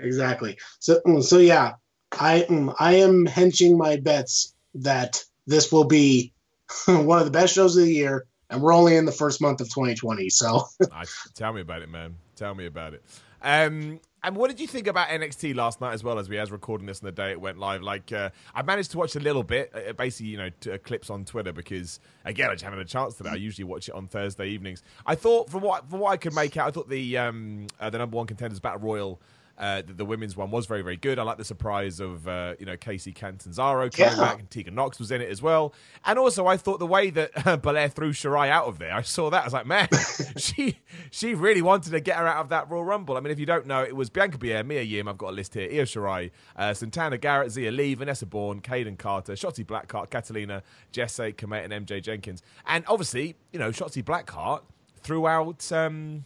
S2: exactly. So mm, so yeah, I mm, I am henching my bets that this will be one of the best shows of the year, and we're only in the first month of 2020. So
S1: tell me about it, man. Tell me about it. Um, and what did you think about NXT last night as well as we as recording this on the day it went live? Like, uh, I managed to watch a little bit, uh, basically, you know, t- uh, clips on Twitter because again, I just haven't had a chance today. I usually watch it on Thursday evenings. I thought, from what from what I could make out, I thought the um, uh, the number one contenders battle royal. Uh, the, the women's one was very, very good. I like the surprise of uh, you know Kacy Catanzaro coming
S2: Yeah.
S1: back, and Tegan Nox was in it as well. And also, I thought the way that Belair threw Shirai out of there, I saw that. I was like, man, she she really wanted to get her out of that Royal Rumble. I mean, if you don't know, it was Bianca Belair, Mia Yim. I've got a list here: Io Shirai, uh, Santana Garrett, Zia Lee, Vanessa Borne, Kayden Carter, Shotzi Blackheart, Catalina, Jesse Komet, and MJ Jenkins. And obviously, you know, Shotzi Blackheart threw out. Um,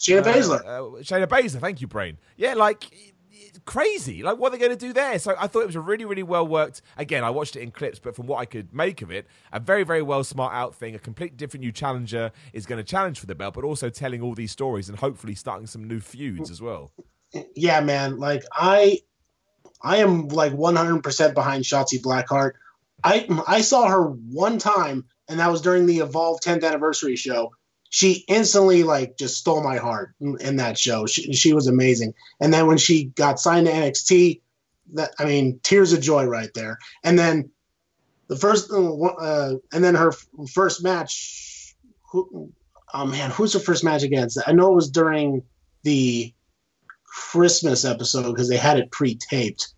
S2: Shayna
S1: uh,
S2: Baszler.
S1: Uh, Shayna Baszler, thank you, Brain. Yeah, like crazy. Like, what are they going to do there? So I thought it was a really, really well worked. Again, I watched it in clips, but from what I could make of it, a very, very well smart out thing. A completely different new challenger is going to challenge for the belt, but also telling all these stories and hopefully starting some new feuds as well.
S2: yeah, man. Like I, I am like 100% behind Shotzi Blackheart. I I saw her one time, and that was during the Evolve 10th anniversary show. She instantly like just stole my heart in, in that show. She, she was amazing. And then when she got signed to NXT, that I mean, tears of joy right there. And then the first, uh, and then her first match. Who, oh man, who's her first match against? I know it was during the Christmas episode because they had it pre-taped.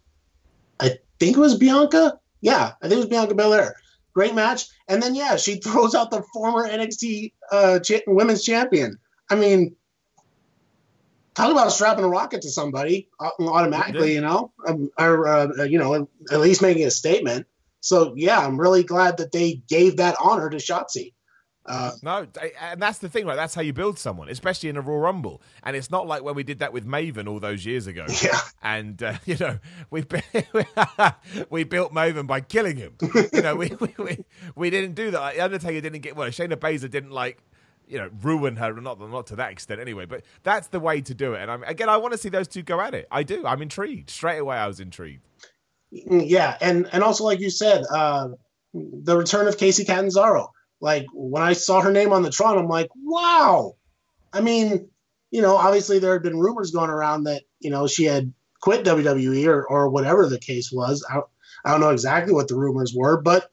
S2: I think it was Bianca. Yeah, I think it was Bianca Belair. Great match, and then yeah, she throws out the former NXT uh, Women's Champion. I mean, talk about strapping a rocket to somebody uh, automatically, you know, um, or uh, you know, at least making a statement. So yeah, I'm really glad that they gave that honor to Shotzi. Uh,
S1: No, and that's the thing, right? That's how you build someone, especially in a Raw Rumble. And it's not like when we did that with Maven all those years ago.
S2: yeah,
S1: and uh, you know we we built Maven by killing him. You know we, we we we didn't do that. Like, Undertaker didn't get well. Shayna Baszler didn't like you know ruin her. Not not to that extent anyway. But that's the way to do it. And I'm, again, I want to see those two go at it. I do. I'm intrigued. Straight away, I was intrigued.
S2: yeah, and and also like you said, uh, the return of Kacy Catanzaro. Like when I saw her name on the Tron, I'm like, wow. I mean, you know, obviously there had been rumors going around that you know she had quit WWE or or whatever the case was. I, I don't know exactly what the rumors were, but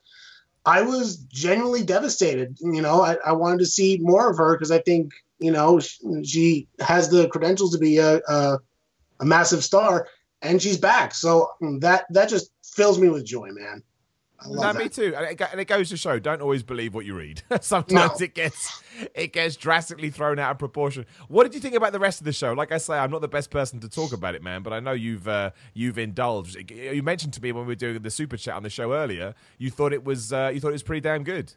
S2: I was genuinely devastated. You know, I, I wanted to see more of her because I think you know she, she has the credentials to be a, a a massive star, and she's back. So that that just fills me with joy, man.
S1: No,
S2: that.
S1: me too. And it, and it goes to show: don't always believe what you read. Sometimes
S2: No.
S1: it gets it gets drastically thrown out of proportion. What did you think about the rest of the show? Like I say, I'm not the best person to talk about it, man, but I know you've uh, you've indulged. You mentioned to me when we were doing the super chat on the show earlier, you thought it was uh, you thought it was pretty damn good.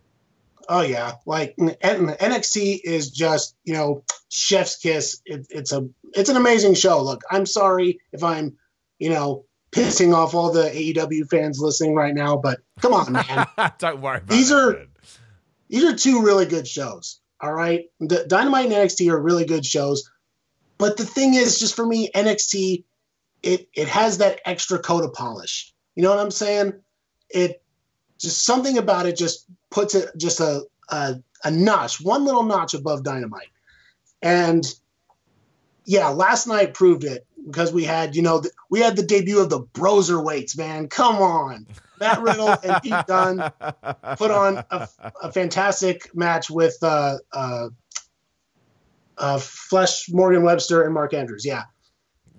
S2: Oh yeah, like NXT is just you know chef's kiss. It, it's a it's an amazing show. Look, I'm sorry if I'm you know pissing off all the AEW fans listening right now, but come on, man.
S1: don't worry about
S2: These
S1: that,
S2: are-
S1: man.
S2: These are two really good shows. All right, D- Dynamite and NXT are really good shows, but the thing is, just for me, NXT it it has that extra coat of polish. You know what I'm saying? It just something about it just puts it just a a, a notch, one little notch above Dynamite. And yeah, last night proved it because we had, you know, th- we had the debut of the Broserweights, man. Come on. Matt Riddle and Pete Dunne put on a, a fantastic match with uh, uh, uh, Flash Morgan Webster and Mark Andrews. Yeah.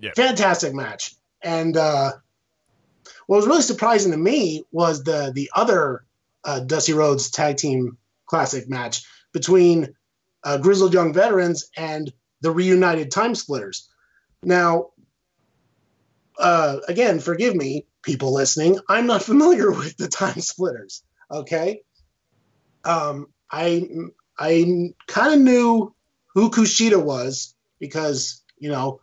S1: Yeah.
S2: Fantastic match. And uh, what was really surprising to me was the the other uh, Dusty Rhodes tag team classic match between uh, Grizzled Young Veterans and the reunited Time Splitters. Now, uh, again, forgive me, people listening. I'm not familiar with the Time Splitters. Okay, um, I I kind of knew who Kushida was because you know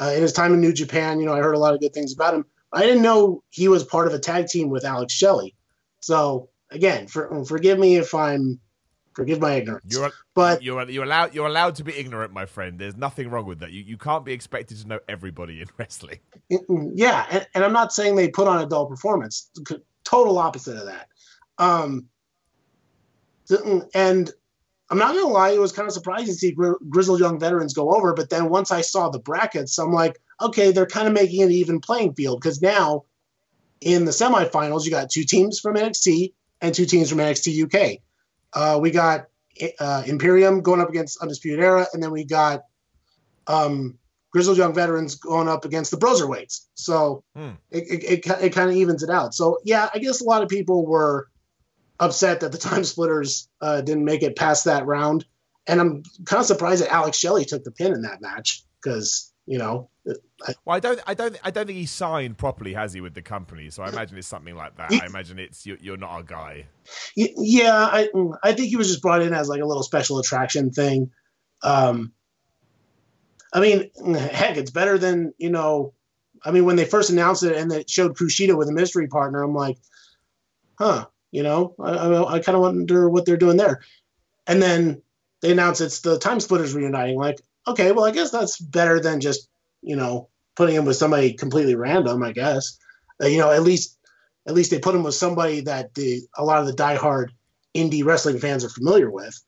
S2: uh, in his time in New Japan, you know, I heard a lot of good things about him. I didn't know he was part of a tag team with Alex Shelley. So again, for, forgive me if I'm forgive my ignorance.
S1: You're,
S2: but
S1: you're you're allowed you're allowed to be ignorant, my friend. There's nothing wrong with that. You you can't be expected to know everybody in wrestling.
S2: Mm, mm, yeah, and, and I'm not saying they put on a dull performance. Total opposite of that. Um, mm, and I'm not gonna lie, it was kind of surprising to see Gri- Grizzled Young Veterans go over. But then once I saw the brackets, I'm like, okay, they're kind of making an even playing field because now in the semifinals you got two teams from NXT and two teams from NXT UK. Uh, we got uh, Imperium going up against Undisputed Era, and then we got um, Grizzled Young Veterans going up against the Broserweights. So hmm. it, it, it, it kind of evens it out. So yeah, I guess a lot of people were upset that the Time Splitters uh, didn't make it past that round, and I'm kind of surprised that Alex Shelley took the pin in that match because you know.
S1: I, well, I don't, I don't, I don't think he signed properly, has he, with the company? So I imagine it's something like that. I imagine it's you're, you're not a guy.
S2: Yeah, I, I think he was just brought in as like a little special attraction thing. Um, I mean, heck, it's better than you know. I mean, when they first announced it and it showed Kushida with a mystery partner, I'm like, huh, you know, I, I, I kind of wonder what they're doing there. And then they announce it's the Time Splitters reuniting. Like, okay, well, I guess that's better than just you know putting him with somebody completely random. I guess, uh, you know, at least at least they put him with somebody that the a lot of the diehard indie wrestling fans are familiar with.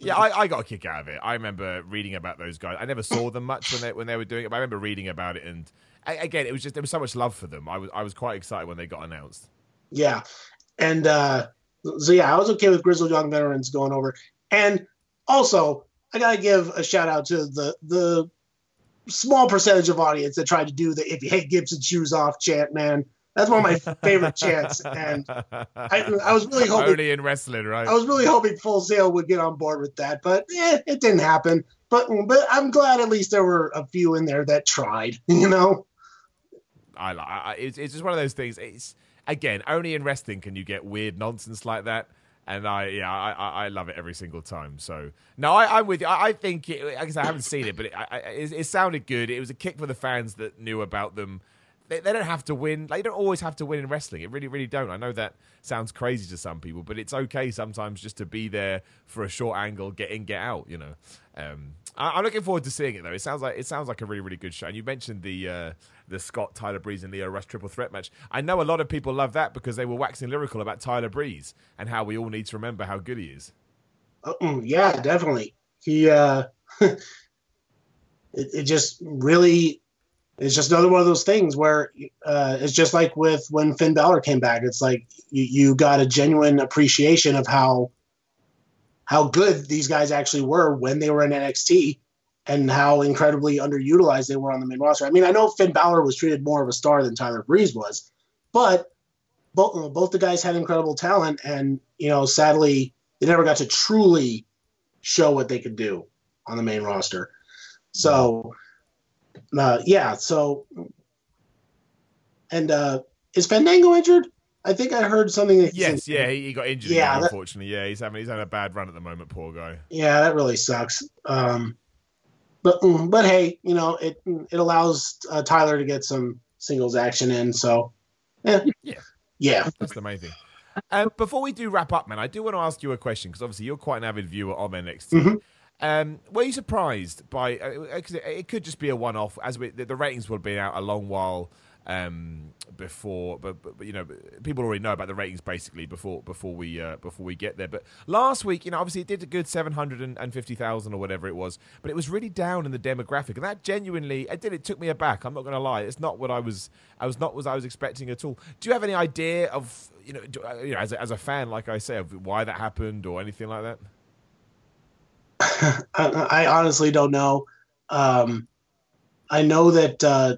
S1: Yeah, I, I, got a kick out of it. I remember reading about those guys. I never saw them much when they when they were doing it, but I remember reading about it. And I, again, it was just there was so much love for them. I was I was quite excited when they got announced.
S2: Yeah, and uh, so yeah, I was okay with Grizzled Young Veterans going over. And also, I gotta give a shout out to the the small percentage of audience that tried to do the "If you hate Gibson, shoes off" chant. Man, that's one of my favorite chants, and I, I, was really hoping
S1: only in wrestling, right?
S2: I was really hoping Full Sail would get on board with that, but eh, it didn't happen. But but I'm glad at least there were a few in there that tried. You know,
S1: I, I it's, it's just one of those things. It's again only in wrestling can you get weird nonsense like that and I yeah I, I love it every single time. So no, I, am with you. I, I think it, I guess I haven't seen it, but it, I, it, it, sounded good. It was a kick for the fans that knew about them they, they don't have to win. You don't always have to win in wrestling. It really, really don't. I know that sounds crazy to some people, but it's okay sometimes just to be there for a short angle, get in, get out. You know. Um, I, am looking forward to seeing it though. It sounds like it sounds like a really, really good show. And you mentioned the uh, the Scott Tyler Breeze and Lio Rush triple threat match. I know a lot of people love that because they were waxing lyrical about Tyler Breeze and how we all need to remember how good he is.
S2: Uh, yeah, definitely. He uh, it, it just really it's just another one of those things where uh, it's just like with when Finn Balor came back. It's like you, you got a genuine appreciation of how how good these guys actually were when they were in NXT and how incredibly underutilized they were on the main roster. I mean, I know Finn Balor was treated more of a star than Tyler Breeze was, but both both the guys had incredible talent, and you know, sadly, they never got to truly show what they could do on the main roster. So uh, yeah. So, and uh, is Fandango injured? I think I heard something. That
S1: yes, yeah, he, got injured. Yeah, again, that, unfortunately, yeah, he's having he's having a bad run at the moment. Poor guy.
S2: Yeah, that really sucks. Um, but but hey, you know it it allows uh, Tyler to get some singles action in. So,
S1: yeah, yeah,
S2: yeah,
S1: that's the main thing. Um, before we do wrap up, man, I do want to ask you a question because obviously you're quite an avid viewer of NXT. Mm-hmm. Um, were you surprised by? Because uh, it, it, could just be a one-off, as we, the, the, ratings would have been out a long while um, before. But, but, you know, people already know about the ratings basically before before we uh, before we get there. But last week, you know, obviously it did a good seven hundred and fifty thousand or whatever it was, but it was really down in the demographic, and that genuinely, it did. It took me aback. I'm not going to lie. It's not what I was. I was not what I was expecting at all. Do you have any idea of you know, do, uh, you know, as a, as a fan, like I say, of why that happened or anything like that?
S2: I, I, honestly don't know. Um, I know that uh,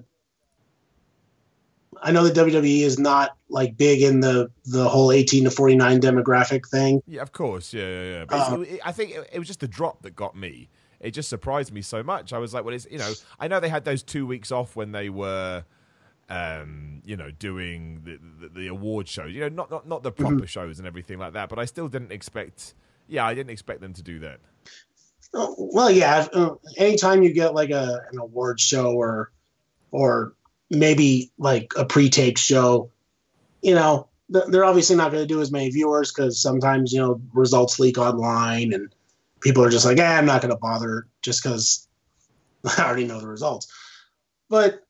S2: I know that WWE is not like big in the the whole 18 to 49 demographic thing.
S1: Yeah, of course. Yeah, yeah, yeah. But um, I think it, it, was just the drop that got me. It just surprised me so much. I was like, well, it's you know, I know they had those two weeks off when they were. Um, you know, doing the, the, the award shows, you know, not not not the proper mm-hmm. shows and everything like that. But I still didn't expect, yeah, I didn't expect them to do that.
S2: Well, yeah. Uh, anytime you get like a an award show or or maybe like a pre-taped show, you know, they're obviously not going to do as many viewers because sometimes you know results leak online and people are just like, eh, I'm not going to bother just because I already know the results. But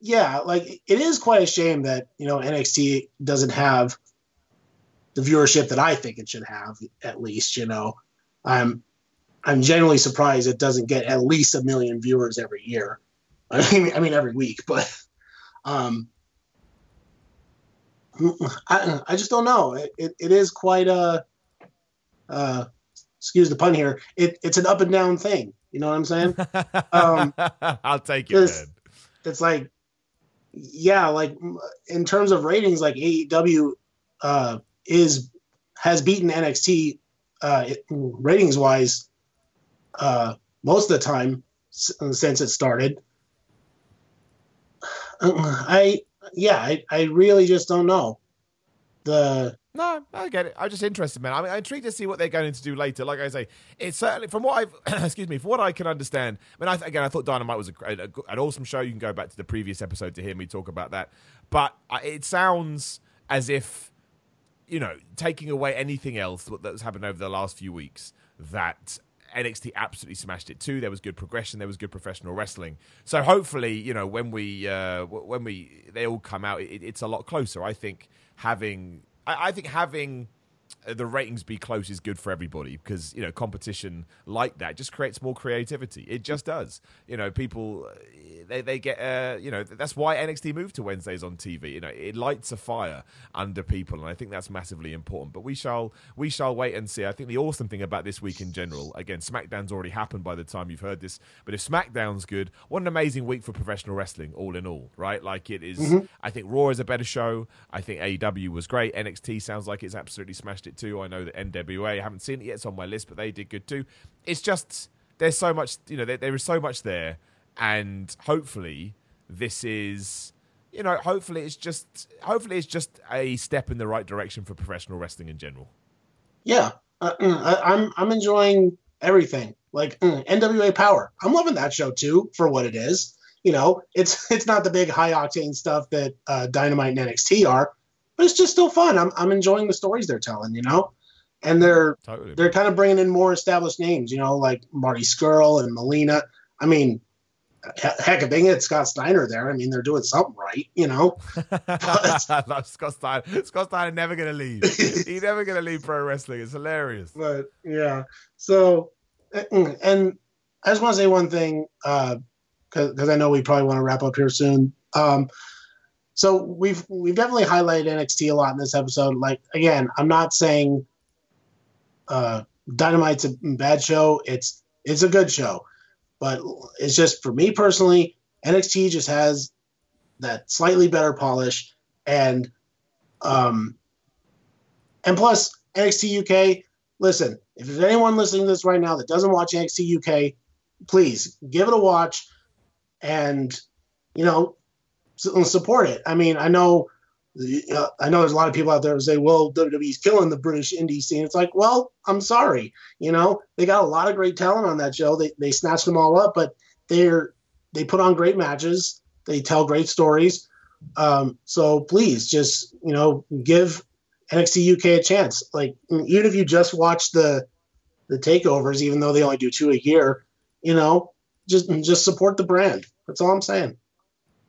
S2: yeah, like it is quite a shame that you know NXT doesn't have the viewership that I think it should have. At least you know, I'm I'm genuinely surprised it doesn't get at least a million viewers every year. I mean, I mean every week, but um, I, I just don't know. It, it, it is quite a, uh, excuse the pun here. It, it's an up and down thing. You know what I'm saying?
S1: Um, I'll take it. It's,
S2: it's like, yeah, like in terms of ratings, like AEW uh, is has beaten NXT uh, ratings wise uh, most of the time since it started. I yeah, I, I really just don't know. The
S1: no, I get it. I'm just interested, man. I'm, I'm intrigued to see what they're going to do later. Like I say, it's certainly from what I've excuse me, from what I can understand. I mean, I, again, I thought Dynamite was a, a, an awesome show. You can go back to the previous episode to hear me talk about that. But it sounds as if you know, taking away anything else that's happened over the last few weeks, that NXT absolutely smashed it too. There was good progression. There was good professional wrestling. So hopefully, you know, when we uh, when we they all come out, it, it's a lot closer. I think having I, I think having the ratings be close is good for everybody because you know competition like that just creates more creativity. It just does. You know, people they they get uh, you know that's why NXT moved to Wednesdays on TV. You know, it lights a fire under people, and I think that's massively important. But we shall we shall wait and see. I think the awesome thing about this week in general, again, SmackDown's already happened by the time you've heard this. But if SmackDown's good, what an amazing week for professional wrestling, all in all, right? Like it is, mm-hmm. I think Raw is a better show. I think AEW was great. NXT sounds like it's absolutely smashed it too. I know that NWA I haven't seen it yet; it's on my list, but they did good too. It's just there's so much, you know, there, there is so much there and hopefully this is you know hopefully it's just hopefully it's just a step in the right direction for professional wrestling in general
S2: yeah uh, mm, I, am I'm, I'm enjoying everything like mm, nwa power i'm loving that show too for what it is you know it's it's not the big high octane stuff that uh, dynamite and nxt are but it's just still fun i'm, I'm enjoying the stories they're telling you know and they're totally. they're kind of bringing in more established names you know like marty Scurll and melina i mean heck, if they get Scott Steiner there, I mean, they're doing something right, you know.
S1: But, Scott Steiner. Scott Steiner never going to leave. He's never going to leave pro wrestling. It's hilarious.
S2: But yeah, so and I just want to say one thing because uh, I know we probably want to wrap up here soon. Um, so we've we've definitely highlighted NXT a lot in this episode. Like again, I'm not saying uh, Dynamite's a bad show. It's it's a good show. But it's just for me personally, NXT just has that slightly better polish, and um, and plus NXT UK. Listen, if there's anyone listening to this right now that doesn't watch NXT UK, please give it a watch, and you know support it. I mean, I know uh, I know there's a lot of people out there who say, well, WWE's killing the British indie scene. It's like, well, I'm sorry. You know, they got a lot of great talent on that show. They, they snatched them all up, but they're, they put on great matches. They tell great stories. Um, so please just, you know, give NXT UK a chance. Like, even if you just watch the, the takeovers, even though they only do two a year, you know, just, just support the brand. That's all I'm saying.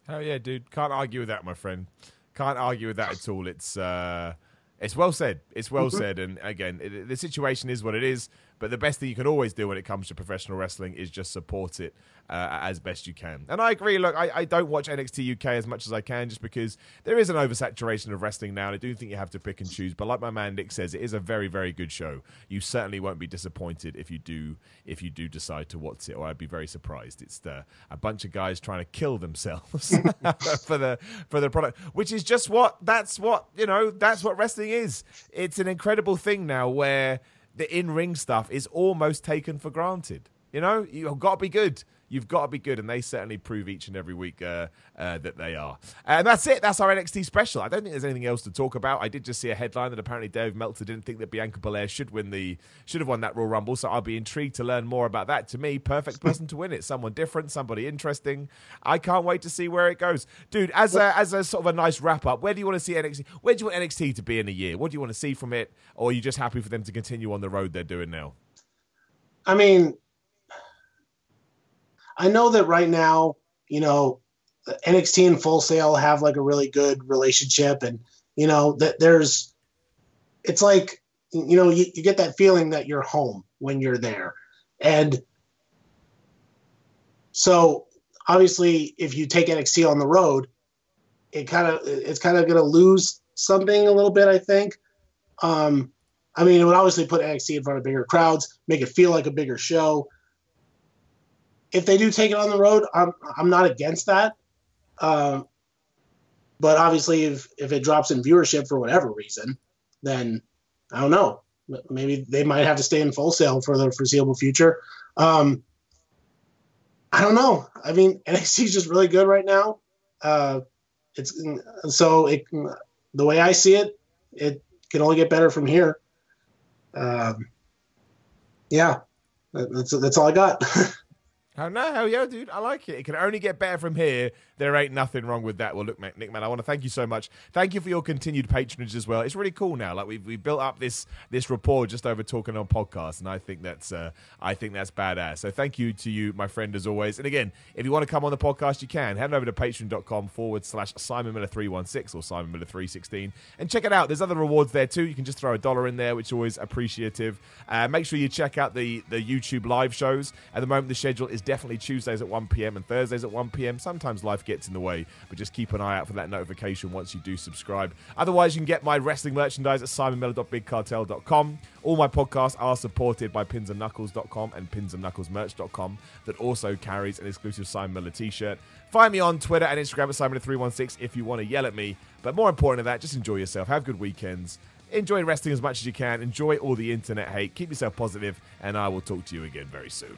S1: Hell yeah, dude. Can't argue with that, my friend. Can't argue with that at all. It's uh, it's well said. It's well mm-hmm. said. And again, it, the situation is what it is. But the best thing you can always do when it comes to professional wrestling is just support it uh, as best you can. And I agree. Look, I, I, don't watch NXT UK as much as I can just because there is an oversaturation of wrestling now. And I do think you have to pick and choose. But like my man Nick says, it is a very, very good show. You certainly won't be disappointed if you do if you do decide to watch it. Or I'd be very surprised. It's the, a bunch of guys trying to kill themselves for the for the product, which is just what that's what you know. That's what wrestling is. It's an incredible thing now where the in ring stuff is almost taken for granted. You know, you've got to be good. You've got to be good, and they certainly prove each and every week uh, uh, that they are. And that's it. That's our NXT special. I don't think there's anything else to talk about. I did just see a headline that apparently Dave Meltzer didn't think that Bianca Belair should win the should have won that Royal Rumble. So I'll be intrigued to learn more about that. To me, perfect person to win it. Someone different, somebody interesting. I can't wait to see where it goes, dude. As a as a sort of a nice wrap up, where do you want to see NXT? Where do you want NXT to be in a year? What do you want to see from it, or are you just happy for them to continue on the road they're doing now?
S2: I mean, I know that right now, you know, NXT and Full Sail have like a really good relationship, and you know that there's, it's like, you know, you, you get that feeling that you're home when you're there, and so obviously, if you take NXT on the road, it kind of it's kind of going to lose something a little bit, I think. Um, I mean, it would obviously put NXT in front of bigger crowds, make it feel like a bigger show if they do take it on the road, I'm I'm not against that. Um, but obviously, if if it drops in viewership for whatever reason, then I don't know. Maybe they might have to stay in Full Sail for the foreseeable future. Um, I don't know. I mean, NXT is just really good right now. Uh, it's so it, the way I see it, it can only get better from here. Um, yeah, that's that's all I got.
S1: Oh no, hell yeah, dude. I like it. It can only get better from here. There ain't nothing wrong with that. Well, look, Nick, man, I want to thank you so much. Thank you for your continued patronage as well. It's really cool now. Like we've we built up this this rapport just over talking on podcasts, and I think that's uh, I think that's badass. So thank you to you, my friend, as always. And again, if you want to come on the podcast, you can head over to patreon.com forward slash Simon Miller three one six or Simon Miller three sixteen, and check it out. There's other rewards there too. You can just throw a dollar in there, which is always appreciative. Uh, make sure you check out the the YouTube live shows. At the moment, the schedule is definitely Tuesdays at 1 p.m. and Thursdays at 1 p.m. Sometimes life gets in the way, but just keep an eye out for that notification once you do subscribe. Otherwise, you can get my wrestling merchandise at simonmiller.bigcartel.com. All my podcasts are supported by pinsandknuckles.com and pinsandknucklesmerch.com that also carries an exclusive Simon Miller t-shirt. Find me on Twitter and Instagram at Simon316 if you want to yell at me. But more important than that, just enjoy yourself. Have good weekends. Enjoy wrestling as much as you can. Enjoy all the internet hate. Keep yourself positive, and I will talk to you again very soon.